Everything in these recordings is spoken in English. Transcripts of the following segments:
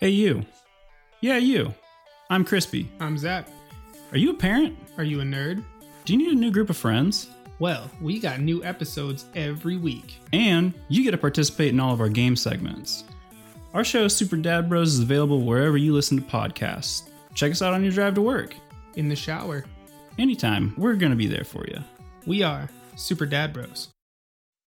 Hey, you. Yeah, you. I'm Crispy. I'm Zach. Are you a parent? Are you a nerd? Do you need a new group of friends? Well, we got new episodes every week. And you get to participate in all of our game segments. Our show, Super Dad Bros, is available wherever you listen to podcasts. Check us out on your drive to work. In the shower. Anytime, we're going to be there for you. We are Super Dad Bros.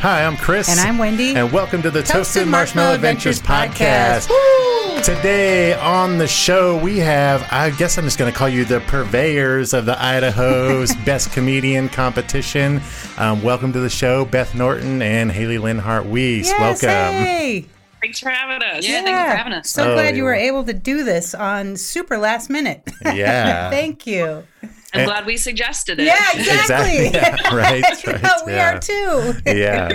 Hi, I'm Chris. And I'm Wendy. And welcome to the Toasted, Toasted Marshmallow, Marshmallow Adventures, Adventures podcast. Today on the show, we have, I guess I'm just going to call you the purveyors of the Idaho's Best Comedian Competition. Um, welcome to the show, Beth Norton and Haley Linhart Weiss. Yes, welcome. Hey. Thanks for having us. Yeah, thank you for having us. So Oh, glad you you're were able to do this on super last minute. Yeah. Thank you. I'm And- glad we suggested it. Yeah, exactly. Yeah, right. right Yeah, we yeah. are too. Yeah.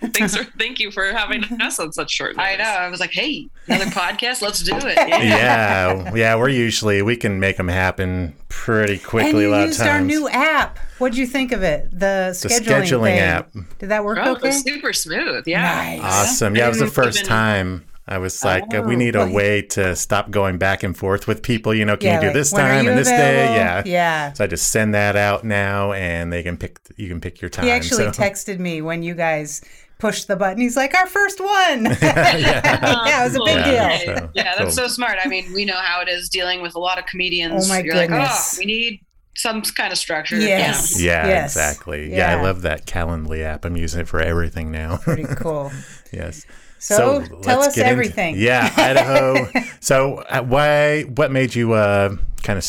Thanks for, thank you for having us on such short notice. I know. I was like, hey, another podcast. Let's do it. Yeah. Yeah. We're usually, we can make them happen pretty And quickly a lot used of times. our new app. What'd you think of it? The scheduling, scheduling thing. app. Did that work Oh, it okay? was super smooth. Yeah. Nice. Awesome. Yeah, it was the first even- time. I was like, uh, we need a well, way to stop going back and forth with people. You know, can Yeah, you do like, this time and this day? Yeah. Yeah. So I just send that out now, and they can pick. You can pick your time. He actually so. texted me when you guys pushed the button. He's like, our first one. yeah, it was a big Yeah, deal. so- Yeah, that's cool. so smart. I mean, we know how it is dealing with a lot of comedians. Oh, my You're like, goodness. oh, we need some kind of structure. Yes. Yeah, Yes. exactly. Yeah. I love that Calendly app. I'm using it for everything now. Pretty cool. yes. So, tell let's us get into- everything. yeah, Idaho. so uh, why? What made you uh, kind of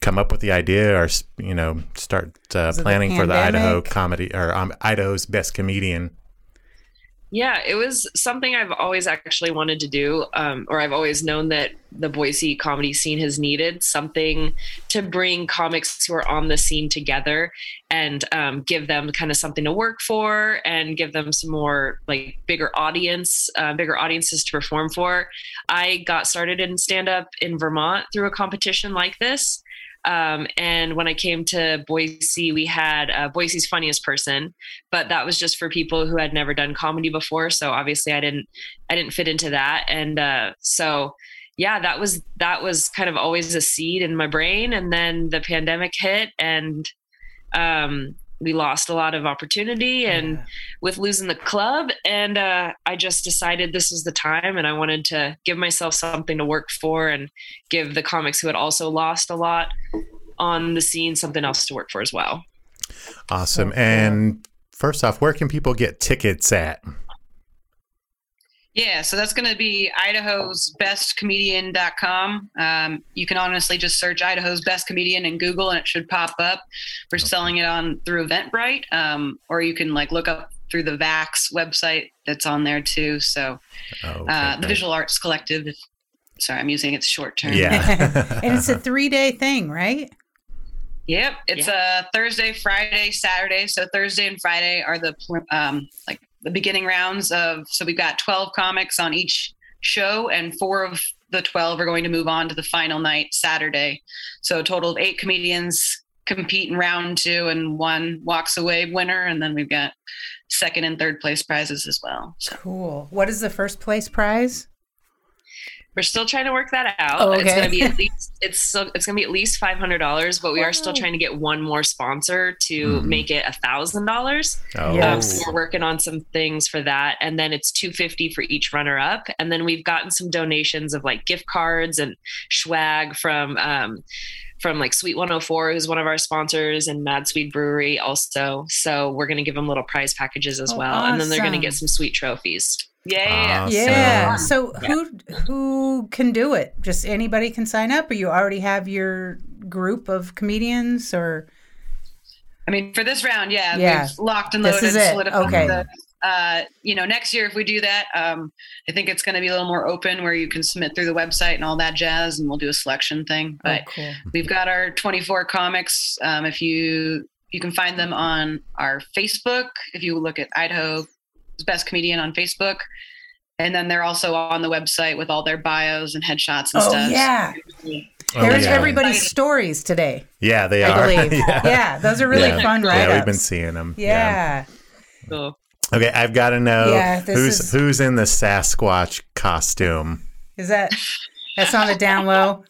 come up with the idea, or you know, start uh, it the planning for the Idaho comedy or um, Idaho's best comedian? Yeah, it was something I've always actually wanted to do, um, or I've always known that the Boise comedy scene has needed something to bring comics who are on the scene together and um, give them kind of something to work for and give them some more like bigger audience, uh, bigger audiences to perform for. I got started in stand up in Vermont through a competition like this. Um, and when I came to Boise, we had uh, Boise's funniest person, but that was just for people who had never done comedy before. So obviously, I didn't, I didn't fit into that. And uh, so, yeah, that was that was kind of always a seed in my brain. And then the pandemic hit, and um, we lost a lot of opportunity. And with losing the club, and uh, I just decided this was the time, and I wanted to give myself something to work for, and give the comics who had also lost a lot on the scene something else to work for as well. Awesome. And first off, where can people get tickets at? Yeah, so that's going to be Idaho's bestcomedian.com. Um, you can honestly just search Idaho's best comedian in Google and it should pop up. We're selling it on through Eventbrite, um, or you can like look up through the VAC website that's on there too. So Oh, okay, uh, the. Visual Arts Collective. Sorry, I'm using its short term. Yeah. and it's a three day thing, right? Yep, it's a Thursday, Friday, Saturday. So Thursday and Friday are the um, like the beginning rounds of. So we've got twelve comics on each show, and four of the twelve are going to move on to the final night Saturday. So a total of eight comedians compete in round two, and one walks away winner. And then we've got second and third place prizes as well. So Cool. What is the first place prize? We're still trying to work that out. Oh, It's okay. gonna be at least it's so it's gonna be at least five hundred dollars, but we are still trying to get one more sponsor to Mhm. make it a thousand dollars. Oh, Um, so we're working on some things for that, and then it's two fifty for each runner up, and then we've gotten some donations of like gift cards and swag from um, from like Sweet One Hundred Four, who's one of our sponsors, and Mad Swede Brewery also. So we're gonna give them little prize packages as Oh, well, and then they're gonna get some sweet trophies. Yeah. Awesome. Yeah. So who who can do it? Just anybody can sign up, or you already have your group of comedians, or I mean, for this round, yeah, Yeah. we've locked and loaded This loaded, is it. solidified Okay. the- uh, you know, next year if we do that, um, I think it's going to be a little more open where you can submit through the website and all that jazz, and we'll do a selection thing. But oh, cool. we've got our 24 comics. Um, if you you can find them on our Facebook. If you look at Idaho's Best Comedian on Facebook, and then they're also on the website with all their bios and headshots and Oh stuff. yeah, Oh, there's yeah. everybody's stories today. Yeah, they I are. believe. yeah. yeah. those are really Yeah. fun Yeah, write-ups. we've been seeing them. Yeah. So Okay, I've got to know Yeah, who's is- who's in the Sasquatch costume. Is that that's on the down low?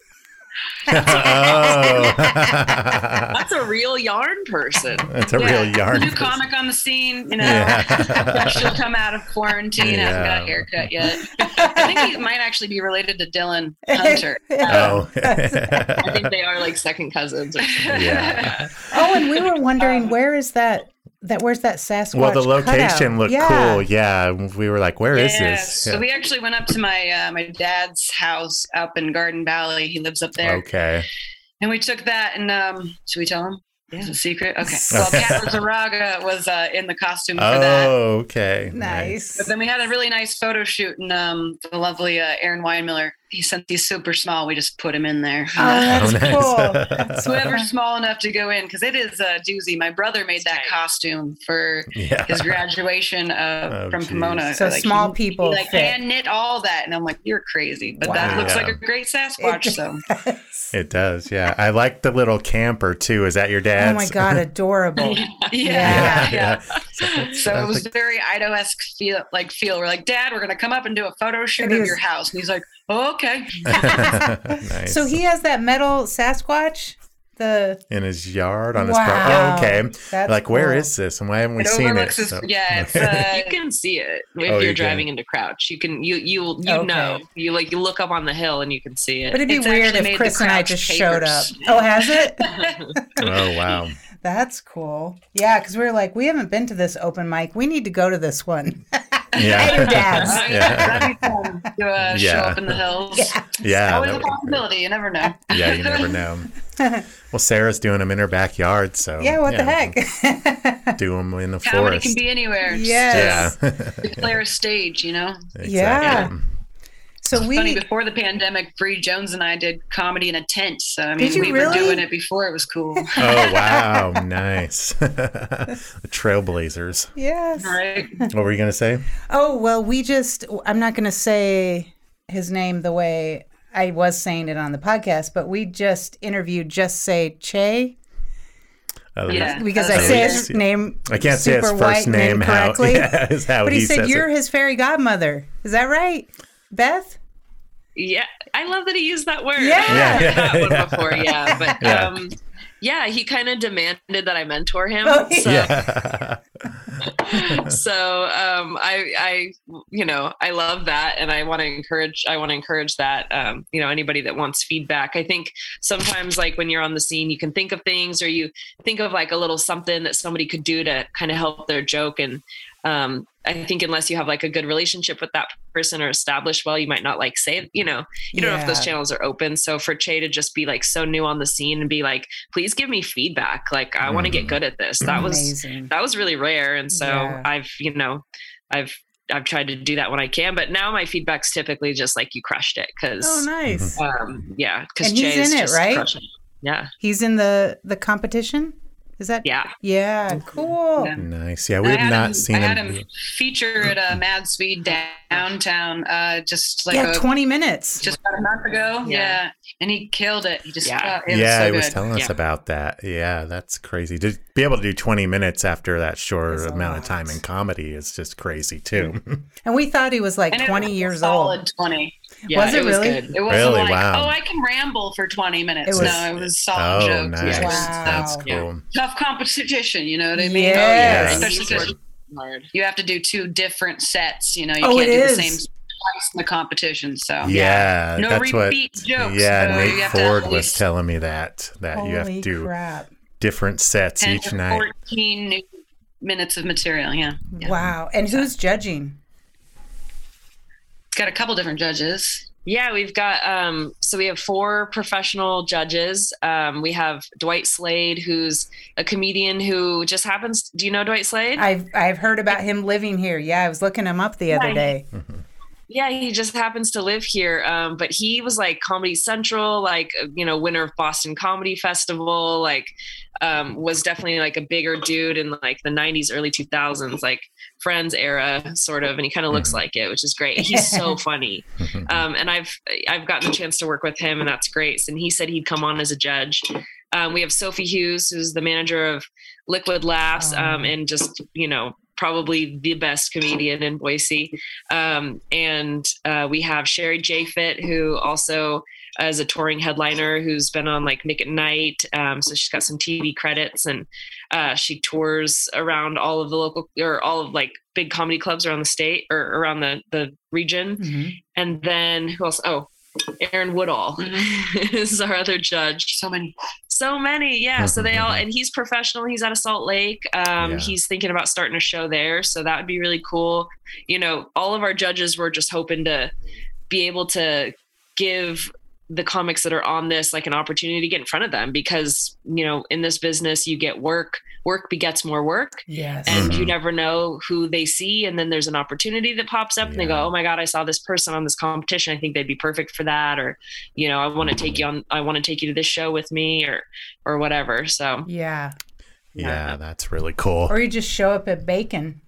Oh, that's a real yarn person. it's a real yarn. New comic on the scene, you know. Yeah. She'll come out of quarantine, hasn't got a haircut yet. I think he might actually be related to Dylan Hunter. Oh, I think they are like second cousins. Or yeah. Oh, and we were wondering um, where is that? That where's that Sasquatch? Well, the location cutout? looked yeah. cool. Yeah, we were like, "Where is Yeah, this?" So we actually went up to my uh, my dad's house up in Garden Valley. He lives up there, Okay. and we took that. And um, should we tell him? It's a secret. Okay. Well, Kat Zaraga was uh, in the costume for that. Oh, okay. Nice. But then we had a really nice photo shoot, and um, the lovely uh, Aaron Weinmiller. He sent these super small. We just put him in there. Oh, that's Oh, nice. cool. That's So whoever's small enough to go in, because it is a doozy. My brother made that costume for Yeah. his graduation uh, Oh, from geez. Pomona. So Like, small he- people he, like fit. hand knit all that, and I'm like, you're crazy, but that Wow. looks like a great Sasquatch. So It does. Yeah, I like the little camper too. Is that your dad's? Oh my god, adorable. yeah, Yeah. yeah. yeah. So it was very Idaho-esque feel, like feel. We're like, Dad, we're gonna come up and do a photo shoot of was- your house, and he's like, oh, okay. nice. So he has that metal Sasquatch. The in his yard on his Wow. front. Oh, okay. That's like, where cool. is this, and why haven't we It seen it? his, So- yeah. It's, uh, you can see it if Oh, you you're can. driving into Crouch. You can you you you Okay. know you like you look up on the hill and you can see it. but it'd be It's weird if Chris and I Crouch just showed up. Oh, has it? oh wow. That's cool. Yeah, because we were like, we haven't been to this open mic. We need to go to this one. Yeah. At your dad's. Yeah. That'd be fun to uh, show Yeah. up in the hills. Yeah. Always that a would be possibility. You never know. Yeah, you never know. Well, Sarah's doing them in her backyard, so yeah, what the heck? Do them in the Comedy forest. can be anywhere. Just yes. yeah. Declare a stage, you know. Yeah. Exactly. So Funny, we before the pandemic, Bree Jones and I did comedy in a tent. So I mean, Did you we were doing it before it was cool. Oh wow, nice. the Trailblazers. yes. right? What were you gonna say? Oh, well, we just, I'm not going to say his name the way I was saying it on the podcast, but we just interviewed Just Say Che Uh, Yeah. because I say his name. I can't say his first white name. How? correctly. Yeah, is how but he, he, said says you're it. his fairy godmother. Is that right, Beth? Yeah, I love that he used that word. Yeah. I haven't Yeah. that one before. Yeah, but Yeah. um, yeah, he kind of demanded that I mentor him. Oh, so, Yeah. so um, I, I, you know, I love that, and I want to encourage. I want to encourage that. Um, you know, anybody that wants feedback. I think sometimes, like when you're on the scene, you can think of things, or you think of like a little something that somebody could do to kind of help their joke. And um, I think unless you have like a good relationship with that person or established well, you might not like say. You know, you don't know if those channels are open. So for Che to just be like so new on the scene and be like, please give me feedback. Like I want to get Mhm. good at this. That was that was really rare and so Yeah. i've you know i've i've tried to do that when i can but now my feedback's typically just like you crushed it because Oh, nice. um yeah because he's in it, right? yeah He's in the the competition. Is that? yeah Yeah. Cool. Yeah. nice. Yeah, I we have not him, seen I had him. him feature at a Mad Swede downtown, uh, just like yeah, a, 20 minutes. just about a month ago. Yeah. Yeah. and he killed it. He just Yeah. uh, it yeah, was so he was good. telling us about that. Yeah, that's crazy. To be able to do 20 minutes after that short Is a amount of time in comedy is just crazy too. And we thought he was like And 20 was years solid old. Twenty. Yeah, Was it was really? good. It wasn't Really? like, Wow. oh, I can ramble for 20 minutes. It was- no, it was solid Oh, jokes. nice. It was Wow. That's tough, cool. tough competition. You know what I mean? Yes. Oh, yeah. Yeah. Especially because Hard. you have to do two different sets. You know, you Oh, can't do is. the same twice in the competition. So Yeah, No that's what. repeat jokes, yeah, so Nate you have to Ford at was telling me that that you have to Holy do crap. different sets each to night. 14 minutes of material. Yeah. yeah. Wow. And who's judging? It's got a couple different judges. Yeah, we've got um so we have four professional judges. Um we have Dwight Slade who's a comedian who just happens do you know Dwight Slade? I've I've heard about him living here. Yeah, I was looking him up the other Yeah, day. Yeah, he just happens to live here. Um but he was like Comedy Central, like you know, winner of Boston Comedy Festival, like um was definitely like a bigger dude in like the 90s early 2000s like Friends era sort of and he kind of looks like it, which is great. He's so funny. um, and I've I've gotten a chance to work with him, and that's great. And he said he'd come on as a judge. Um, we have Sophie Hughes, who's the manager of Liquid Laughs, um, and just you know probably the best comedian in Boise. Um, and uh, we have Sherry J. Fit, who also is a touring headliner who's been on like Nick at Nite. Um, so she's got some TV credits and uh, she tours around all of the local or all of like big comedy clubs around the state or around the, the region. Mhm. And then who else? Oh, Aaron Woodall is our other judge. So many. So many, yeah. So they all, and he's professional. He's out of Salt Lake. Um, Yeah. He's thinking about starting a show there, so that would be really cool. You know, all of our judges were just hoping to be able to give the comics that are on this like an opportunity to get in front of them because you know in this business you get work work begets more work Yes. and you Mhm. never know who they see and then there's an opportunity that pops up and they go oh my god i saw this person on this competition i think they'd be perfect for that or you know i want to take you on i want to take you to this show with me or or whatever so yeah. Yeah, that's really cool. Or you just show up at Bacon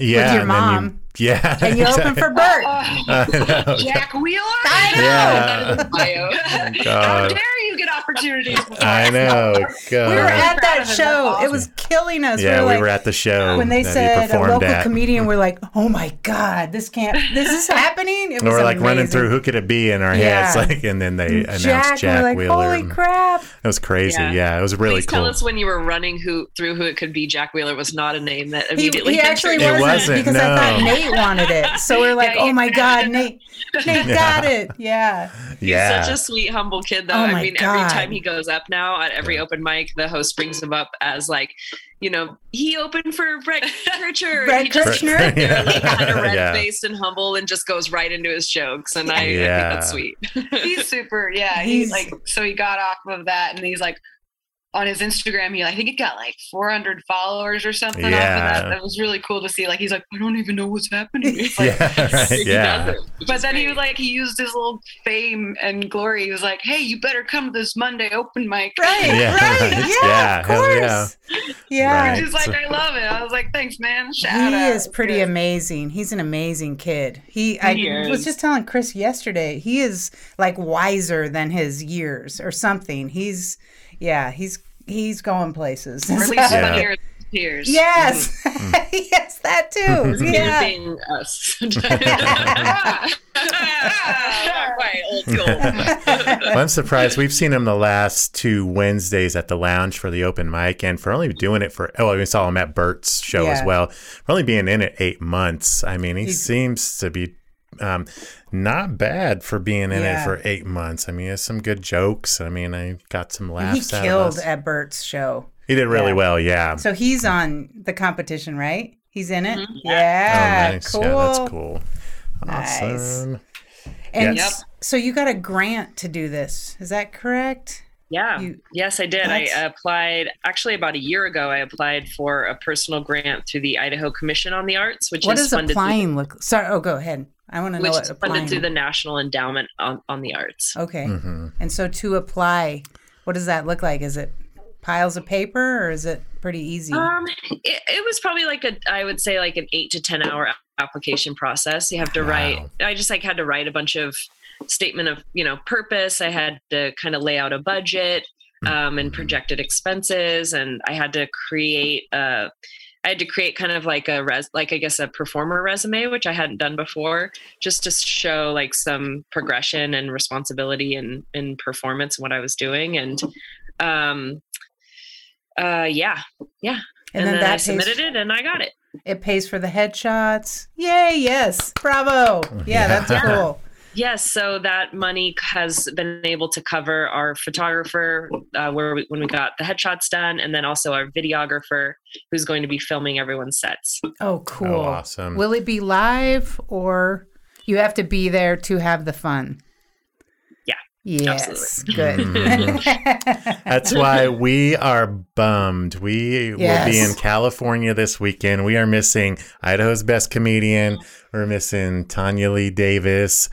yeah, your and you- mom. yeah, and you open for Bert. I know. Jack Wheeler? I know. Yeah. bio. Oh How God. dare you get opportunities? before I know. God. We were at that show. That's It was killing us. yeah, we we were, like, were at the show when they said a local at. comedian, we're like, "Oh my god, this can't. This is happening." It we're were like running through who could it be in our Yeah. heads, like, and then they announced Jack. Jack, we're like, Wheeler. "Holy crap!" It was crazy. Yeah. Yeah, it was really Please cool. tell us when you were running who through who it could be. Jack Wheeler was not a name that He, immediately. he actually entered. Wasn't, wasn't, because I thought. Nate wanted it. So we're like, oh Yeah, "Oh my god, Nate! Nate got it!" Yeah. He's yeah, such a sweet, humble kid, though. Oh I my mean, God. every time he goes up now at every open mic, the host brings him up as like, you know, he opened for Brett Kreischer. Brett he just Kreischer? really kind of red faced and humble and just goes right into his jokes. And I, I think that's sweet. he's super. Yeah, He's- he's like so he got off of that, and he's like on his Instagram. He I think he got like 400 followers or something off of Yeah. that. That was really cool to see. Like he's like, I don't even know what's happening. Like, yeah, right, yeah. it, But then he great. was like, he used his little fame and glory. He was like, "Hey, you better come to this Monday open mic." Right. Yeah, Right. right. Yeah. Yeah, Of hell course. yeah. Yeah. Right. He's like, "I love it." I was like, "Thanks, man." Shout He out. is pretty Yeah. amazing. He's an amazing kid. He, I He was just telling Chris yesterday. He is like wiser than his years or something. He's, yeah, he's he's going places. Or at least Yeah. funnier tears. yes, Mm. yes, that too. yeah. Being us. Not quite old school. Well, I'm surprised. We've seen him the last two Wednesdays at the lounge for the open mic, and for only doing it for oh, we saw him at Bert's show as well. For only being in it eight months, I mean, he He's- seems to be um, not bad for being in Yeah. it for eight months. I mean, it's some good jokes. I mean, I got some He laughs. out of killed us. at Bert's show. He did really yeah. well. Yeah. So he's on the competition, right? He's in it. oh, Yeah, nice. cool. Yeah, that's cool. Nice. Awesome. And Yep. so you got a grant to do this. Is that correct? Yeah. You- yes, I did. I applied actually about a year ago. I applied for a personal grant through the Idaho Commission on the Arts, which is what is does funded applying look? Sorry. Oh, go ahead. I want to know which what is applying. funded through the National Endowment on, on the Arts. okay. hmm And so to apply, what does that look like? Is it piles of paper or is it pretty easy? Um, it, it was probably like a, I would say like an eight to ten hour application process. You have to Wow. write. I just like had to write a bunch of statement of you know purpose. I had to kind of lay out a budget um, and projected expenses, and I had to create a I had to create kind of like a res, like I guess a performer resume, which I hadn't done before, just to show like some progression and responsibility and in, in performance and what I was doing. And um, uh, yeah, yeah. And And, then then, that I pays- submitted it and I got it. It pays for the headshots. Yay! Yes, bravo. Yeah, that's cool. Yes, so that money has been able to cover our photographer, uh, where we, when we got the headshots done, and then also our videographer, who's going to be filming everyone's sets. Oh, cool. Oh, awesome. Will it be live or you have to be there to have the fun? Yeah, Yes. Good. Mm-hmm. That's why we are bummed. We will be in California this weekend. We are missing Idaho's best comedian. We're missing Tanyalee Davis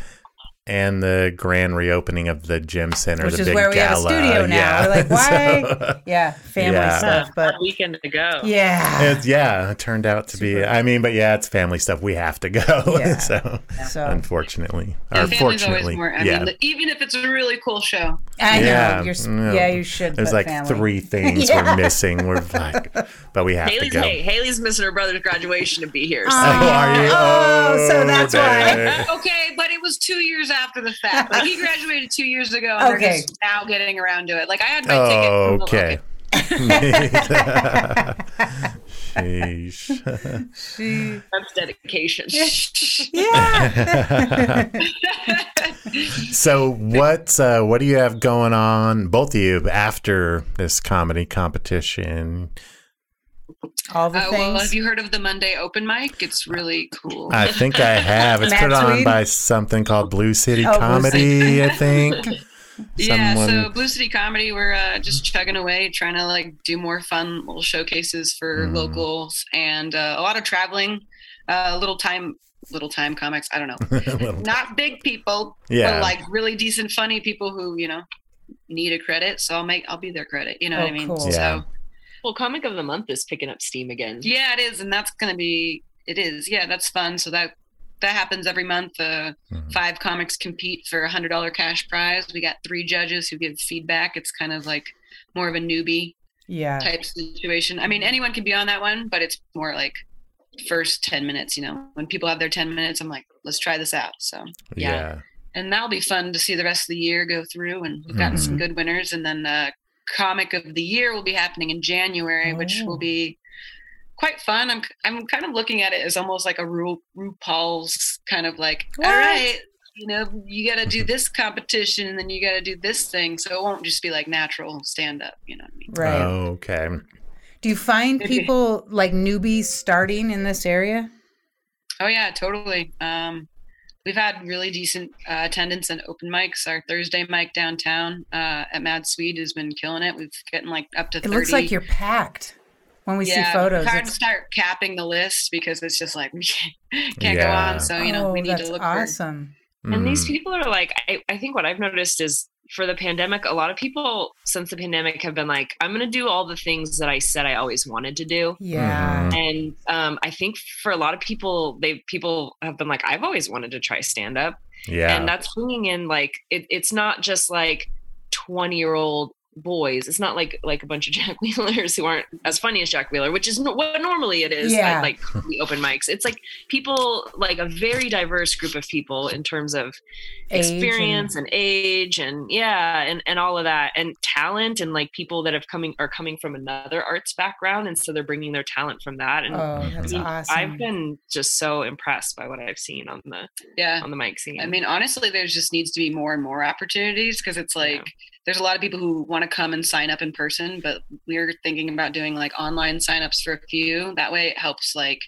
and the grand reopening of the gym center, Which the is big where we have a studio now. Yeah. We're like, why? So- yeah, family Yeah. stuff, but Fun weekend to go. yeah. It's, yeah, it turned out to be. I mean, but yeah, it's family stuff. We have to go. Yeah. so, So unfortunately, or And fortunately, more. I yeah. mean, even if it's a really cool show. I know yeah, you're. no. Yeah, you should. There's like family. three things Yeah. we're missing. We're like, but we have Haley's to go. hey, Haley's missing her brother's graduation to be here. So. Oh, are you? Oh, so oh, that's why. dang. Okay, but it was two years after the fact. Like he graduated two years ago, and Okay. they're just now getting around to it. Like I had my ticket. Oh, from okay. Sheesh. She- That's dedication. yeah. so what's uh, what do you have going on, both of you, after this comedy competition? All the Uh, well, have you heard of the Monday open mic? It's really cool. I think I have. It's Matt put on by something called Blue City Oh, Blue Comedy, I think. yeah, so Blue City Comedy, we're uh, just chugging away, trying to like do more fun little showcases for Mm. locals and uh, a lot of traveling, uh, little time, little time comics. I don't know, not big people, Yeah. but like really decent, funny people who you know need a credit. So I'll make, I'll be their credit. You know Oh, what I mean? cool. Yeah. So well, comic of the month is picking up steam again. yeah, it is, and that's gonna be, it is, yeah, that's fun. So that that happens every month. Uh, Mhm. five comics compete for a hundred dollar cash prize. We got three judges who give feedback. It's kind of like more of a newbie yeah. type situation. I mean, anyone can be on that one, but it's more like first 10 minutes, you know, when people have their 10 minutes, I'm like, let's try this out. So, yeah. yeah. And that'll be fun to see the rest of the year go through. And we've gotten some good winners. And then uh, comic of the year will be happening in January, which Oh. will be quite fun. I'm, I'm kind of looking at it as almost like a Ru- RuPaul's kind of like, What? all right, you know, you got to do this competition and then you got to do this thing. So it won't just be like natural stand up, you know what I mean? Right. Oh, okay. Do you find people like newbies starting in this area? Oh yeah, totally. Um, we've had really decent uh, attendance and open mics. Our Thursday mic downtown uh, at Mad Swede has been killing it. We've getting like up to. It 30. looks like you're packed when we yeah, see photos. It's hard to start capping the list because it's just like we can't, can't go on. So you know oh, we need that's to look awesome. And these people are like, I, I think what I've noticed is for the pandemic, a lot of people since the pandemic have been like, I'm going to do all the things that I said I always wanted to do. Yeah. Mhm. And um, I think for a lot of people, they people have been like, I've always wanted to try stand up, Yeah. and that's bringing in like it, it's not just like 20 year old boys. It's not like like a bunch of Jack Wheelers who aren't as funny as Jack Wheeler, which is no, what normally it is. Yeah. At, like the open mics, it's like people like a very diverse group of people in terms of Age experience and, age and yeah and and all of that and talent and like people that have coming are coming from another arts background and so they're bringing their talent from that and Oh, that's I mean, awesome. I've been just so impressed by what I've seen on the Yeah. on the mic scene. I mean, honestly, there's just needs to be more and more opportunities because it's like Yeah. There's a lot of people who want to come and sign up in person, but we're thinking about doing like online signups for a few. That way, it helps like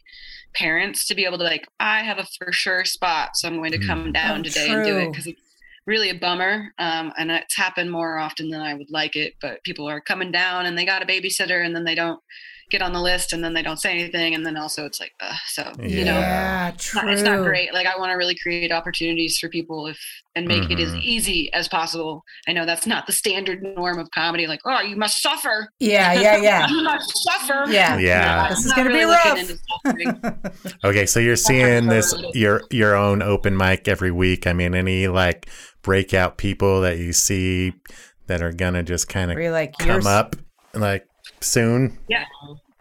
parents to be able to like, I have a for sure spot, so I'm going to come Mm. down Oh, today and do it because it's really a bummer. Um, and it's happened more often than I would like it, but people are coming down and they got a babysitter and then they don't get on the list and then they don't say anything and then also it's like, uh, so you know it's true. not, it's not great. Like I want to really create opportunities for people if and make it as Mhm. easy as possible. I know that's not the standard norm of comedy. Like, oh, you must suffer. Yeah, yeah, yeah. You must suffer. Yeah. Yeah. No, This I'm is gonna be really looking rough. Okay, so you're seeing this your your own open mic every week. I mean, any like breakout people that you see that are gonna just kind of like, come yours. up like soon?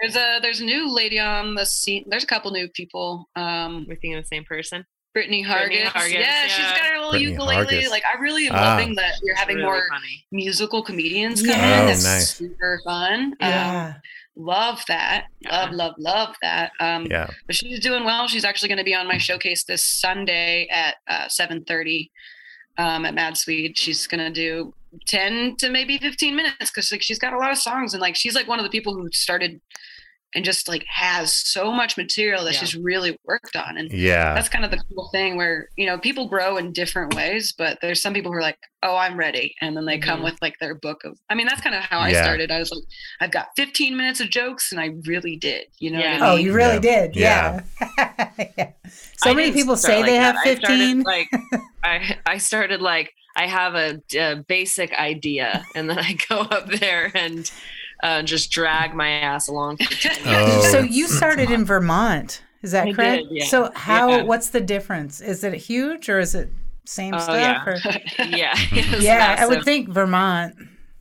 There's a there's a new lady on the scene. There's a couple new people. Um, We're thinking the same person. Brittany Brittany Hargis. Hargis, yeah, she's got her little Brittany ukulele. Hargis. Like I really am Ah. loving that you're having Really more funny. musical comedians come Yeah. in. Oh, It's nice. super fun. Um, love that. Love, Yeah. love, love that. Um, Yeah. but she's doing well. She's actually going to be on my showcase this Sunday at uh, 7:30 um, at Mad Swede. She's going to do 10 to maybe 15 minutes because like she's got a lot of songs and like she's like one of the people who started and just like has so much material that Yeah. she's really worked on and Yeah. that's kind of the cool thing where you know people grow in different ways but there's some people who are like oh i'm ready and then they come Mhm. with like their book of i mean that's kind of how i started i was like i've got 15 minutes of jokes and i really did you know Yeah. what I Oh, you really Yeah. did. Yeah. yeah. So I many people say like they that. have I started, 15. like I, I started like I have a, a basic idea, and then I go up there and uh, just drag my ass along. For 10 minutes. Oh. So you started in Vermont. Is that I correct? did, yeah. So how Yeah. what's the difference? Is it huge or is it same Oh, stuff? yeah. Or? yeah, it was I would think Vermont.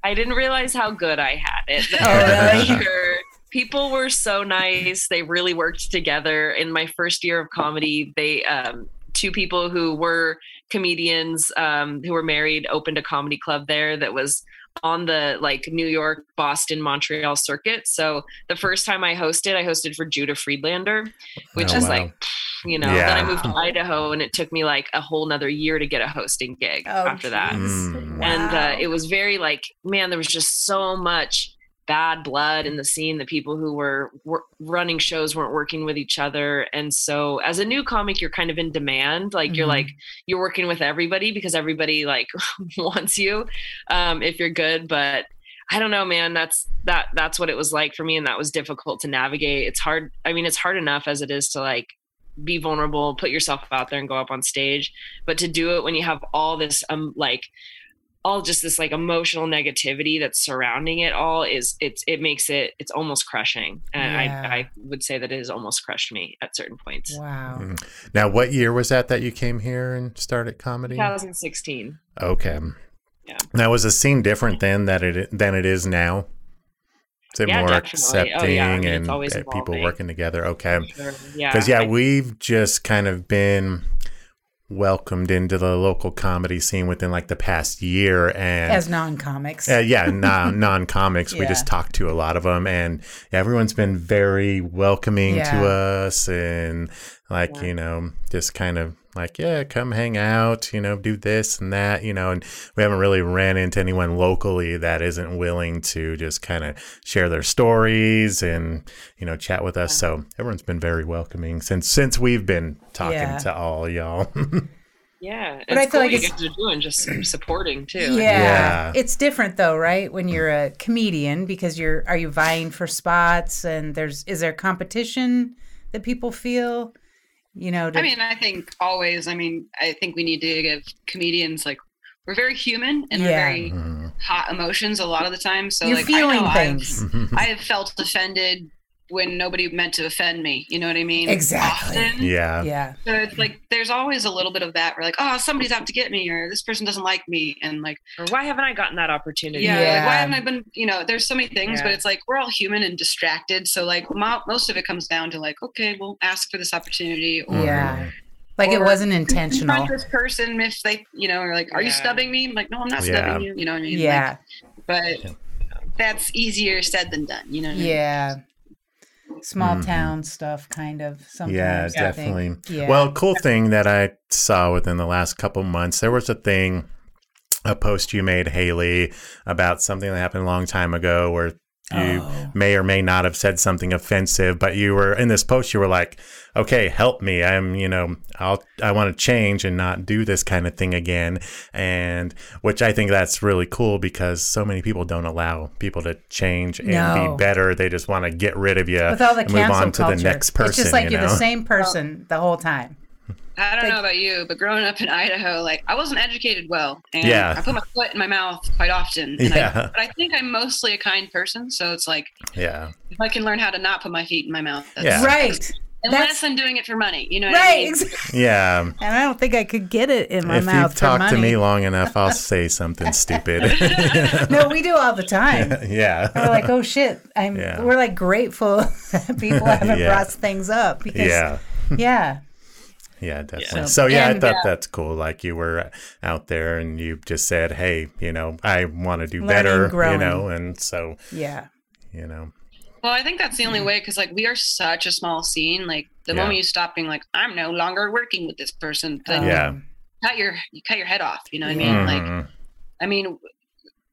I didn't realize how good I had it. Oh, really? Sure. People were so nice. They really worked together. In my first year of comedy, they um, two people who were comedians um, who were married opened a comedy club there that was on the like New York, Boston, Montreal circuit. So the first time I hosted, I hosted for Judah Friedlander, which Oh, is wow. like you know. yeah. Then I moved to Idaho, and it took me like a whole nother year to get a hosting gig Oh, after that Mm. and uh, it was very like man there was just so much bad blood in the scene the people who were, were running shows weren't working with each other. And so as a new comic you're kind of in demand. Like you're Mhm. like you're working with everybody because everybody like wants you um, if you're good. But i don't know man. That's that that's what it was like for me and that was difficult to navigate. It's hard i mean it's hard enough as it is to like be vulnerable put yourself out there and go up on stage. But to do it when you have all this um like all just this like emotional negativity that's surrounding it all is it's it makes it it's almost crushing and Yeah. I, I would say that it has almost crushed me at certain points Wow. Mm. Now, what year was that that you came here and started comedy? 2016 Okay. Yeah. Now, was the scene different then that it than it is now? Is it Yeah, more definitely. accepting Oh, yeah. I mean, and uh, people working together? Okay. Sure. yeah Because yeah, I- we've just kind of been welcomed into the local comedy scene within like the past year, and As non-comics. uh, yeah, non non comics. We just talked to a lot of them, and everyone's been very welcoming to us, and like Yeah. you know, just kind of like yeah, come hang out, you know, do this and that, you know, and we haven't really ran into anyone locally that isn't willing to just kind of share their stories and you know chat with us. So everyone's been very welcoming since since we've been talking Yeah. to all y'all. yeah But I feel cool like you it's- guys are doing just supporting too yeah. Yeah. It's different though, right? When you're a comedian because you're are you vying for spots and there's is there competition that people feel? You know, to, i mean i think always i mean i think we need to give comedians like we're very human and we're Yeah. very Mhm. hot emotions a lot of the time so you're like feeling I know things. Mm-hmm. I've, I have felt offended when nobody meant to offend me you know what i mean Exactly. Often. yeah. yeah. So it's like there's always a little bit of that. We're like, oh, somebody's out to get me, or this person doesn't like me, and like, or why haven't i gotten that opportunity yeah, Yeah. like why haven't I been? You know, there's so many things, but it's like we're all human and distracted. So like, mo- most of it comes down to like, okay, we'll ask for this opportunity, or Yeah. Like it wasn't intentional. confront this person if they, you know, are like, are you stubbing me? I'm like, no, I'm not Yeah. snubbing you. You know what I mean? Yeah. Like, but that's easier said than done. You know? What I mean? Small Mhm. town stuff kind of sometimes. Yeah, definitely. Yeah. Well, cool thing that I saw within the last couple months, there was a thing, a post you made, Haley, about something that happened a long time ago where you Oh. may or may not have said something offensive, but you were in this post, you were like, okay, help me. I'm, you know, I'll, I want to change and not do this kind of thing again. And which I think that's really cool because so many people don't allow people to change and No. be better. They just want to get rid of you with all the and move on to culture, the next person. it's just like you are the same person the whole time. I don't Like- know about you, but growing up in Idaho, like I wasn't educated well, and Yeah. I put my foot in my mouth quite often. And Yeah. I, but I think I'm mostly a kind person, so it's like Yeah. if I can learn how to not put my feet in my mouth, that's, Yeah. Right. Unless That's- I'm doing it for money, you know what I right. mean? exactly. Yeah. And I don't think I could get it in my if mouth you've for talked to me long enough, I'll say something stupid. no, we do all the time. yeah. We're like, oh shit! I'm. Yeah. We're like grateful that people haven't Yeah. brought things up because Yeah. yeah, Yeah, definitely. Yeah. So yeah, I And- thought that's cool. Like you were out there and you just said, "Hey, you know, I want to do Learning, better," growing. you know, and so yeah, you know, Well, I think that's the only way because like we are such a small scene. Like the Yeah. moment you stop being like, I'm no longer working with this person, then Yeah. Um, you cut your you cut your head off. You know what I mean? Like Mhm. I mean,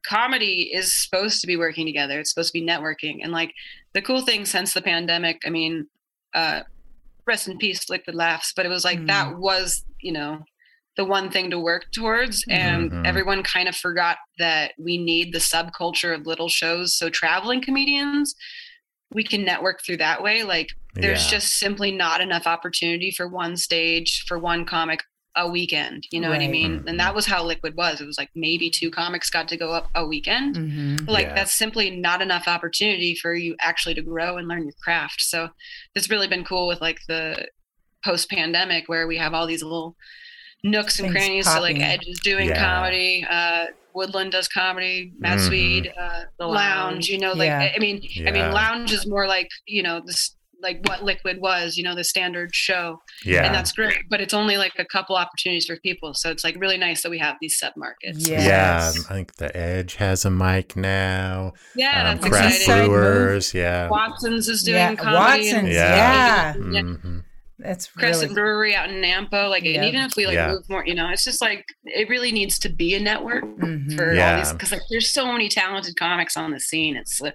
comedy is supposed to be working together. It's supposed to be networking. And like the cool thing since the pandemic, I mean, uh, rest in peace, Liquid Laughs, but it was like that was, you know, the one thing to work towards. And Mhm. everyone kind of forgot that we need the subculture of little shows. So traveling comedians, we can network through that way. Like there's Yeah. just simply not enough opportunity for one stage, for one comic a weekend. You know what I Right. mean? And that was how Liquid was. It was like maybe two comics got to go up a weekend. hmm like Yeah. that's simply not enough opportunity for you actually to grow and learn your craft. So it's really been cool with like the post pandemic where we have all these little nooks and Things crannies. So like popping. Edge is doing Yeah. comedy, uh Woodland does comedy, Matt Mhm. Swede, uh The Lounge, Lounge. you know, like Yeah. I I mean I mean Lounge is more like, you know, this like what Liquid was, you know, the standard show yeah, and that's great but it's only like a couple opportunities for people so it's like really nice that we have these sub markets Yes. yeah. I think the Edge has a mic now. yeah um, that's Craft exciting Exciting. Brewers, yeah, watson's is doing Yeah, comedy and- Watson's, Yeah. yeah, Yeah. Mhm. That's crescent really brewery out in Nampa. like Yeah. and even if we like Yeah. move more you know it's just like it really needs to be a network Mhm. for Yeah. all these because like there's so many talented comics on the scene it's uh,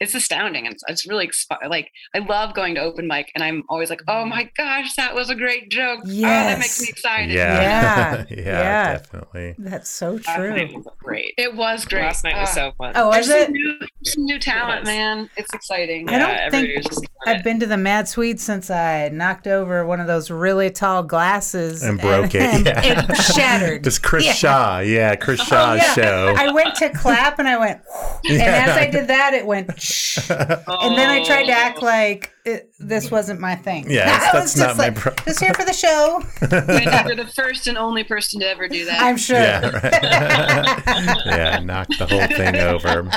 it's astounding it's, it's really expi- like i love going to open mic and i'm always like oh my gosh that was a great joke oh that makes me excited yeah, Yeah. yeah, Yeah. definitely. that's so true. night was great. it was great Last night was Uh, so fun. Oh, there's is it? some new, some new talent was. man it's exciting I don't Yeah, think everybody was just on I've been to the Mad Swede since I knocked over one of those really tall glasses And broke it, and yeah. it shattered. Just Chris Yeah. Shaw, yeah, Chris Oh, Shaw's yeah. show. I went to clap and I went, and as I did that, it went, shh. and then I tried to oh. act like it, this wasn't my thing. Yeah, I that's- was that's just not my like, pro- Just here for the show. Wendy, you're the first and only person to ever do that. I'm sure. yeah, right. yeah, knocked the whole thing over.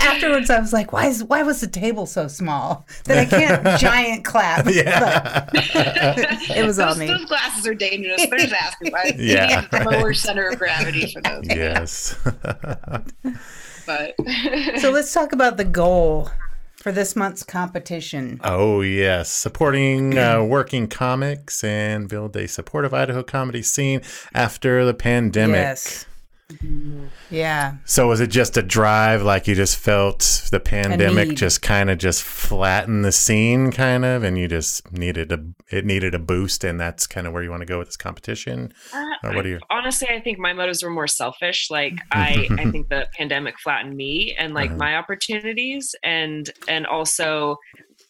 Afterwards, I was like, why is why was the table so small that I can't giant clap? Yeah, But it was all me. those glasses are dangerous. They're just asking why. Yeah. Lower center of gravity for those. yes. But So let's talk about the goal for this month's competition. Oh, yes. Supporting uh, working comics and build a supportive Idaho comedy scene after the pandemic. Yes. Yeah. So, was it just a drive? Like you just felt the pandemic just kind of just flattened the scene, kind of, and you just needed a it needed a boost, and that's kind of where you want to go with this competition? Uh, Or what do you- honestly i think my motives were more selfish like i i think the pandemic flattened me and like Uh-huh. my opportunities and and also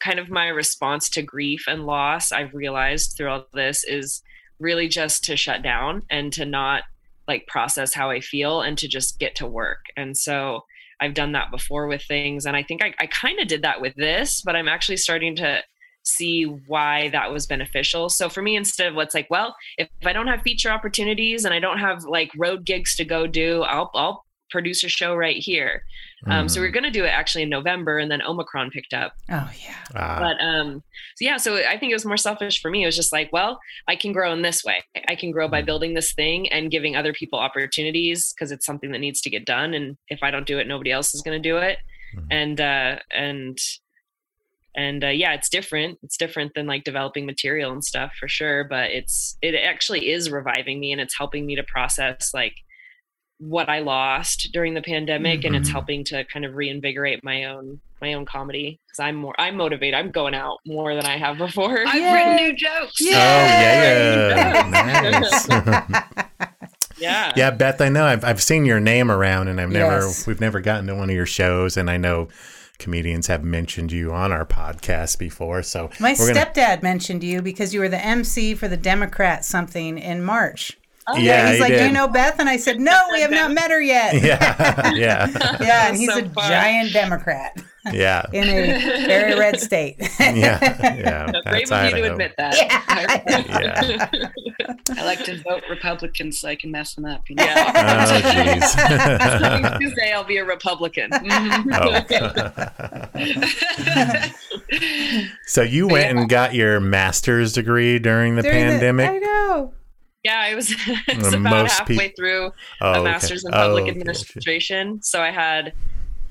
kind of my response to grief and loss i've realized through all this is really just to shut down and to not like process how i feel and to just get to work and so i've done that before with things and i think i, I kind of did that with this but i'm actually starting to see why that was beneficial. So for me, instead of what's like, well, if, if I don't have feature opportunities and I don't have like road gigs to go do, I'll I'll produce a show right here. Um, so we are going to do it actually in November, and then Omicron picked up. Oh yeah. Ah, But um, so yeah, so I think it was more selfish for me. It was just like, well, I can grow in this way. I can grow by building this thing and giving other people opportunities because it's something that needs to get done. And if I don't do it, nobody else is going to do it. Mhm. And uh, and and uh, yeah, it's different. It's different than like developing material and stuff for sure. But it's it actually is reviving me and it's helping me to process like what I lost during the pandemic, and it's Mhm. helping to kind of reinvigorate my own my own comedy because I'm more I'm motivated. I'm going out more than I have before. I've Yay. written new jokes. Oh yeah, yeah, nice. yeah, yeah, Beth, I know I've I've seen your name around, and I've never Yes. we've never gotten to one of your shows, and I know comedians have mentioned you on our podcast before. So My we're gonna- stepdad mentioned you because you were the MC for the Democrat something in March. Oh, yeah, He's he like, did. "Do you know Beth?" And I said, "No, we have not met her yet." yeah, yeah, Yeah, and he's So a fun. giant Democrat yeah, in a very red state. yeah, yeah. Brave of you to admit that. Yeah. I like to vote Republican so I can mess them up. You know? Yeah. Oh, jeez. Tuesday, I'll be a Republican. Oh. so you went and got your master's degree during the During the- pandemic. I know. Yeah, I was, I was about halfway peop- through Oh, a okay. master's in Oh, public okay, okay. administration. So I had,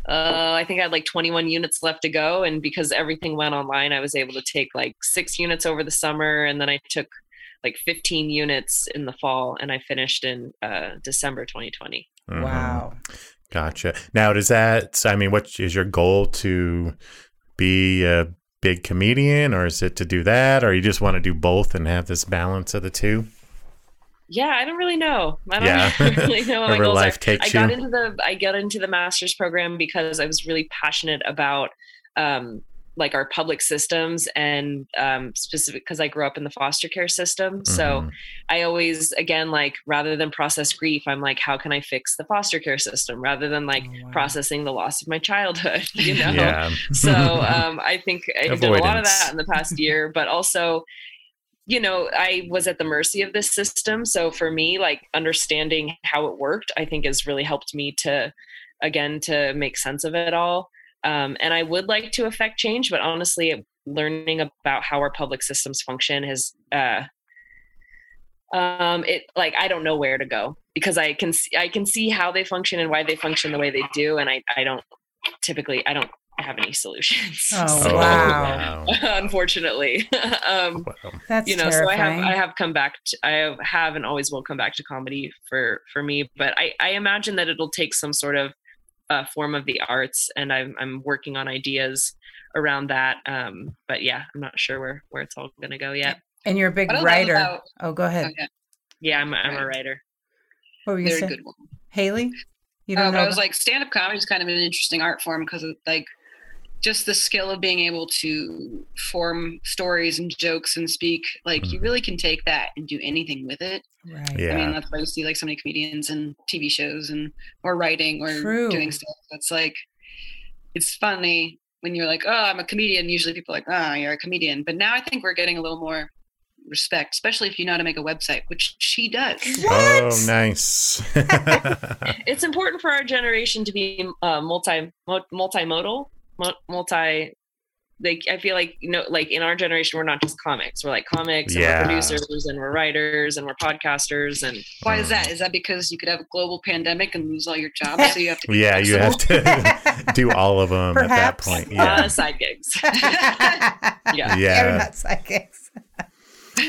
uh, I think I had like 21 units left to go. And because everything went online, I was able to take like six units over the summer. And then I took like 15 units in the fall and I finished in uh, December 2020. Mhm. Wow. Gotcha. Now, does that? I mean, what is your goal to be a big comedian, or is it to do that, or you just want to do both and have this balance of the two? Yeah, I don't really know. I don't Yeah. really know what my goals life are. takes I got you. into the I got into the master's program because I was really passionate about um, like our public systems and um, specific because I grew up in the foster care system. So Mhm. I always again like rather than process grief, I'm like, how can I fix the foster care system rather than like Oh, wow. processing the loss of my childhood? You know yeah. so um, I think I've done a lot of that in the past year, but also, you know, I was at the mercy of this system. So for me, like understanding how it worked, I think has really helped me to, again, to make sense of it all. Um, and I would like to affect change, but honestly, learning about how our public systems function has, uh, um, it like I don't know where to go because I can see I can see how they function and why they function the way they do, and I I don't typically I don't have any solutions. Oh, So, wow. unfortunately, um, Wow. That's you know, so I have I have come back. To, I have, have and always will come back to comedy for for me. But I I imagine that it'll take some sort of uh, form of the arts, and I'm I'm working on ideas around that. Um, but yeah, I'm not sure where where it's all gonna go yet. and you're a big What I love writer. about- oh, go ahead. Okay, Yeah, I'm I'm a writer. What were you they're a saying? good one. Haley? You Oh, don't but know? I was about- like, stand up comedy is kind of an interesting art form because of like just the skill of being able to form stories and jokes and speak. Like, Mm-hmm. you really can take that and do anything with it. right. Yeah. I mean, that's why you see like so many comedians and TV shows and or writing or True. doing stuff. That's like, it's funny when you're like, oh, I'm a comedian. Usually people are like, oh, you're a comedian. But now I think we're getting a little more respect, especially if you know how to make a website, which she does. Oh, nice. It's important for our generation to be uh, multi mul- multimodal, mul- multi. Like I feel like you know, like in our generation, we're not just comics. We're like comics, and Yeah. we're producers, and we're writers, and we're podcasters, and Why is that? Is that because you could have a global pandemic and lose all your jobs? So you have to. be yeah, you have to do all of them at that Perhaps. point. uh, Yeah. side gigs. yeah. Yeah. Yeah. We're not psychics.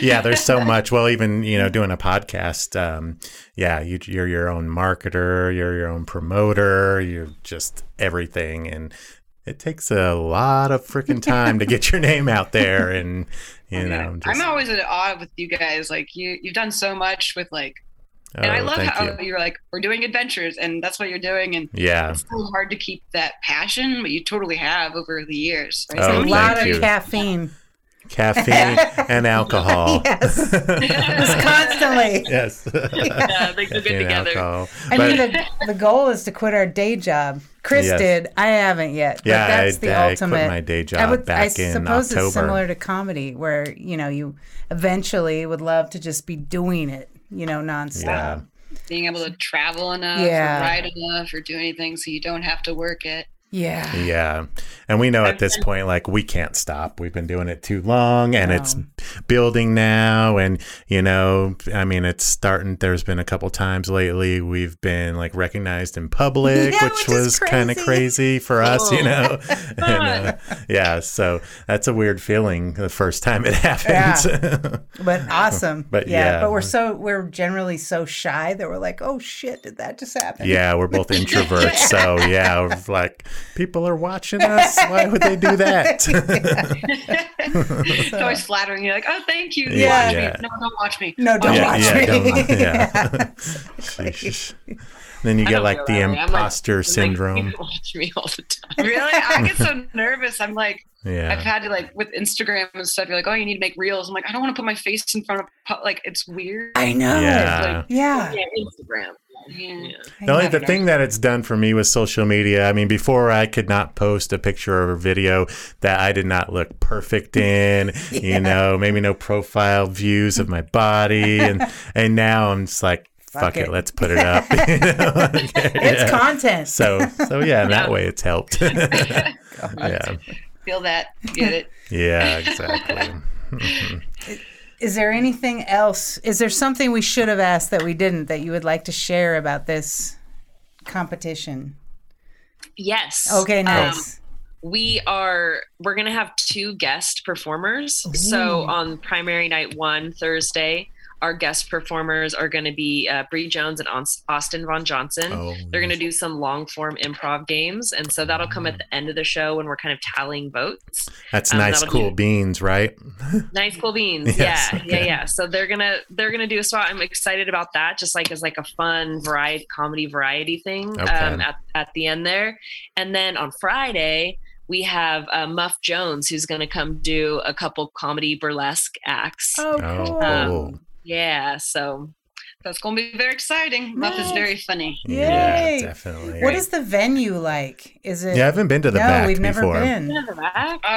yeah there's so much well even you know doing a podcast um yeah you, you're your own marketer you're your own promoter you're just everything and it takes a lot of freaking time to get your name out there and you Okay. know just, I'm always at awe with you guys. Like you, you've done so much with like, oh, and I oh, love how you. you. are like, we're doing adventures, and that's what you're doing, and yeah it's so hard to keep that passion, but you totally have over the years. Right? Oh, a So thank lot you. of caffeine. Caffeine and alcohol Yes. Just constantly. yes Yeah, they go good Caffeine and together. alcohol. I But- mean, the, the goal is to quit our day job. Chris Yes. did. I haven't yet. Yeah, but that's I- the I quit ultimate. my day job I job would. I back in suppose October. it's similar to comedy, where you know you eventually would love to just be doing it, you know, nonstop. yeah being able to travel enough, Yeah. or ride enough, or do anything, so you don't have to work it. Yeah. Yeah. And we know at this point, like, we can't stop. We've been doing it too long and it's building now. And, you know, I mean, it's starting. There's been a couple times lately we've been like recognized in public, Yeah, which which was kind of crazy. for us, you Oh. know? and, uh, yeah. So that's a weird feeling the first time it happens. But awesome. But yeah, yeah. But we're so we're generally so shy that we're like, oh shit, did that just happen? Yeah, we're both introverts, so yeah, like People are watching us. Why would they do that? it's always flattering. You're like, oh, thank you. Yeah. Watch Yeah. me. No, don't watch me. No, don't yeah, watch yeah, me. don't- yeah. Sheesh. then you get like the that way. I'm like- imposter like, syndrome. people watch me all the time. Really? I get so nervous. I'm like, I've had to like with Instagram and stuff. You're like, oh, you need to make reels. I'm like, I don't want to put my face in front of like it's weird. I know. Yeah. Yeah. Yeah, Instagram. Yeah. Yeah. The only the thing that it's done for me with social media, I mean, before I could not post a picture or a video that I did not look perfect in, you know, maybe no profile views of my body, and and now I'm just like, fuck, Fuck it. it. let's put it up. You know? It's Yeah. content. So so yeah, in that way it's helped. yeah, Feel that. Get it. yeah, exactly. Is there anything else? Is there something we should have asked that we didn't that you would like to share about this competition? Yes. Okay, Um, nice. we are we're gonna have two guest performers. So on primary night one Thursday, our guest performers are going to be uh, Bree Jones and Austin Von Johnson. Oh, They're going to do some long form improv games, and so that'll come at the end of the show when we're kind of tallying votes. That's Um, nice, cool be- beans, right? Nice, cool beans. Yes, yeah, yeah, okay. yeah. So they're gonna they're gonna do a spot. I'm excited about that. Just like as like a fun variety comedy variety thing Okay. um, at at the end there. And then on Friday we have uh, Muff Jones who's gonna come do a couple comedy burlesque acts. Oh, Oh, cool. Um, yeah. So That's going to be very exciting. Muff is very funny. yeah, definitely. what is the venue like? Is it? yeah, I haven't been to the no, back we've never before. been. Oh,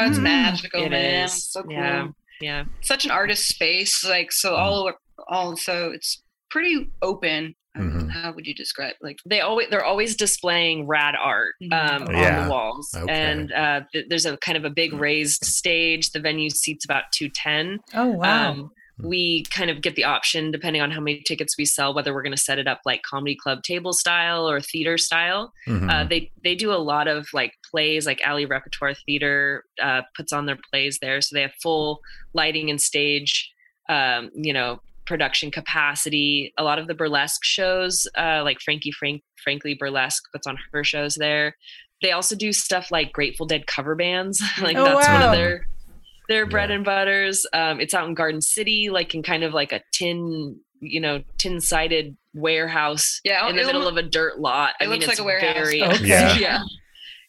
it's Mm. magical, It man. is. So cool. Yeah. yeah. Such an artist space. Like, so Mm. all over, all, so it's pretty open. Um, Mhm. How would you describe like they always they're always displaying rad art um, Mhm. Yeah. on the walls Okay. and uh, th- there's a kind of a big raised stage the venue seats about 210 Oh wow. um, we kind of get the option depending on how many tickets we sell whether we're going to set it up like comedy club table style or theater style. Mhm. uh, they they do a lot of like plays like Alley Repertory Theater uh, puts on their plays there. So they have full lighting and stage um, you know production capacity. A lot of the burlesque shows uh, like frankie frank frankly burlesque puts on her shows there. They also do stuff like grateful dead cover bands. Like Oh, that's one of their their bread Yeah. and butters um, it's out in garden city like in kind of like a tin you know tin sided warehouse Yeah, in the middle loo- of a dirt lot it I mean, looks like it's a warehouse. very Okay. Yeah. yeah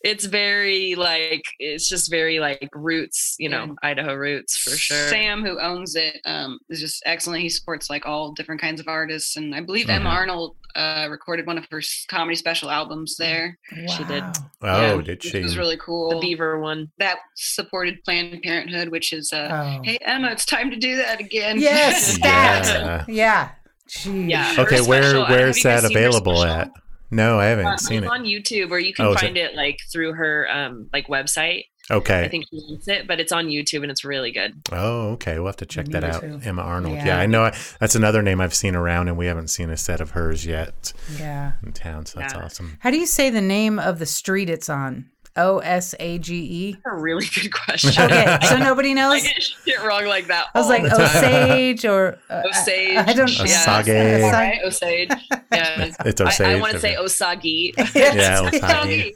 it's very like it's just very like roots you know idaho roots for sure Sam, who owns it, um, is just excellent. He supports like all different kinds of artists, and I believe Mhm. Emma Arnold uh, recorded one of her comedy special albums there, she did. Oh, yeah, did which she? was really cool. the beaver one that supported Planned Parenthood, which is uh, Oh. hey Emma, it's time to do that again. Yes, Yeah. that. Yeah. Jeez. Yeah. Okay, where special- where's that available at? No, I haven't Um, seen it's it. on youtube or you can Oh, find it? like through her um like website Okay. i think she links it but it's on youtube and it's really good Oh, okay. We'll have to check Me that out. too. Emma Arnold. Yeah, Yeah. I know. That's another name I've seen around, and we haven't seen a set of hers yet Yeah. in town. So that's Yeah. awesome. How do you say the name of the street it's on? O S A G E. a really good question Okay, so nobody knows. i knows. get shit wrong like that I was like the time. Osage or uh, Osage. I, I don't. Osage. Yeah, Osage. right? Osage. Yeah. It's I, Osage. I want to say Osagi. Yeah, Osage.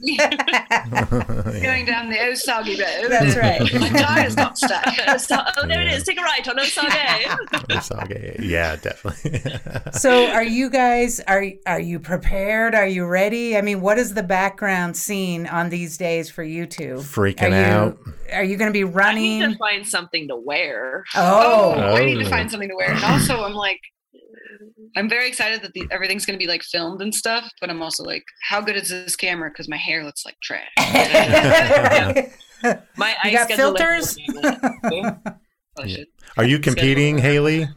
Going down the Osagi road. That's right. My tires got stuck. So- oh, there it Yeah. is. Take a right on Osage. Osage. Yeah, definitely. So, are you guys are are you prepared? Are you ready? I mean, what is the background scene on these days for you two? Freaking are you, out. Are you going to be I need running? to find something to wear. Oh, Oh, I need to Oh. find something to wear. And also, I'm like, I'm very excited that the, everything's going to be like filmed and stuff. But I'm also like, how good is this camera? Because my hair looks like trash. My You got filters? is- Oh, shit. Are you competing, Haley?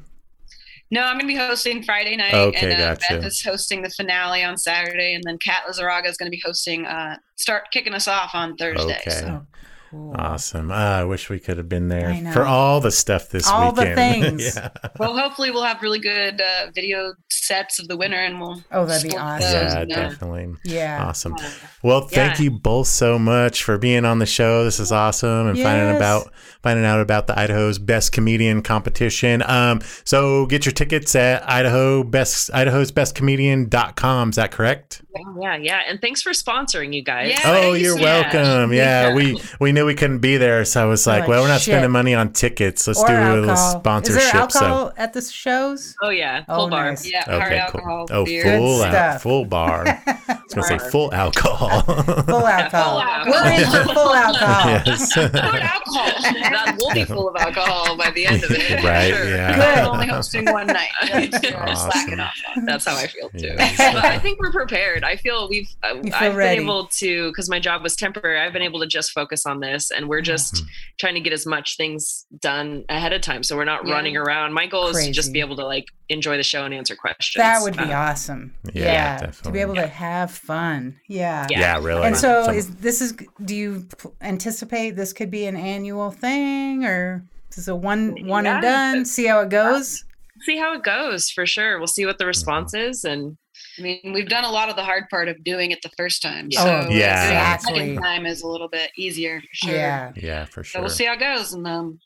No, I'm going to be hosting Friday night, Okay, and uh, gotcha. Beth is hosting the finale on Saturday, and then Kat Lizaraga is going to be hosting, uh, start kicking us off on Thursday. Okay. So cool. Awesome. Ah, I wish we could have been there for all the stuff this All the weekend. things. yeah. Well, hopefully we'll have really good uh, video sets of the winner, and we'll. Oh, that'd be awesome. Yeah, you know. definitely. Yeah. Awesome. Well, thank Yeah. you both so much for being on the show. This is awesome and finding about finding out about the Idaho's Best Comedian competition. Um, so get your tickets at Idaho Best Idaho's Best Comedian.com. Is that correct? Yeah, yeah. And thanks for sponsoring you guys. Yeah. Oh, you're Yeah. welcome. Yeah, Yeah. we we knew we couldn't be there, so I was like, like, well, we're not shit. spending money on tickets. Let's Or do a little sponsorship. Is there so alcohol at the shows? Oh yeah. Oh, Full bar. nice. Yeah, hard okay, alcohol. cool. Oh, beer. full Good al- full bar. I was gonna say full alcohol. Full alcohol. alcohol. We're in for full alcohol. yes. Good alcohol. that will be full of alcohol by the end of it. Right, sure. yeah. Good. I'm only hosting one night. That's, Awesome. That's how I feel too. Yes. But I think we're prepared. I feel we've. Uh, You feel I've ready. been able to because my job was temporary. I've been able to just focus on this, and we're just Mm-hmm. trying to get as much things done ahead of time, so we're not Yeah. running around. My goal is to just be able to like enjoy the show and answer questions. That would be Uh, awesome. Yeah, Yeah. To be able to have fun. Yeah. Yeah. Yeah, really. And so Some- is this is do you p- anticipate this could be an annual thing or is this a one one and done? See how it goes? See how it goes for sure. We'll see what the response is, and I mean, we've done a lot of the hard part of doing it the first time. So Oh, doing it the second time is a little bit easier for sure. Yeah. yeah, for sure. So we'll see how it goes, and um,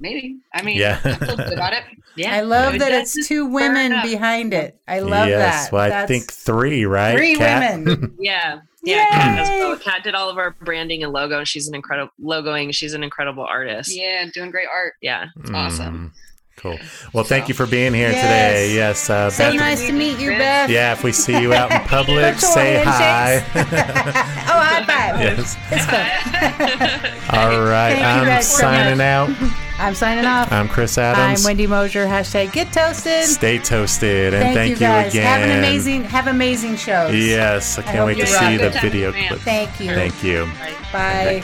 maybe. I mean, Yeah. I feel good about it. yeah, I love that it's two women behind it. I love yes, that. well, I That's think three, right? three Kat? women. Yeah. Yeah, Kat, does Yay! both. Kat did all of our branding and logo, and she's an incredible logoing. She's an incredible artist. Yeah, doing great art. Yeah. It's awesome. Mm, Cool. Well, thank you for being here Yes. today. Yes, uh, so Beth. nice to meet you, Beth. Yeah, if we see you out in public, say hi. Oh, high five. yes. It's fun. All right. I'm signing out. I'm signing off. I'm Chris Adams. I'm Wendy Mosier. Hashtag get toasted. Stay toasted and thank, thank, you guys. again. Have an amazing have amazing shows. Yes, I I can't hope wait to see the video clip. Thank you. Thank you. Bye.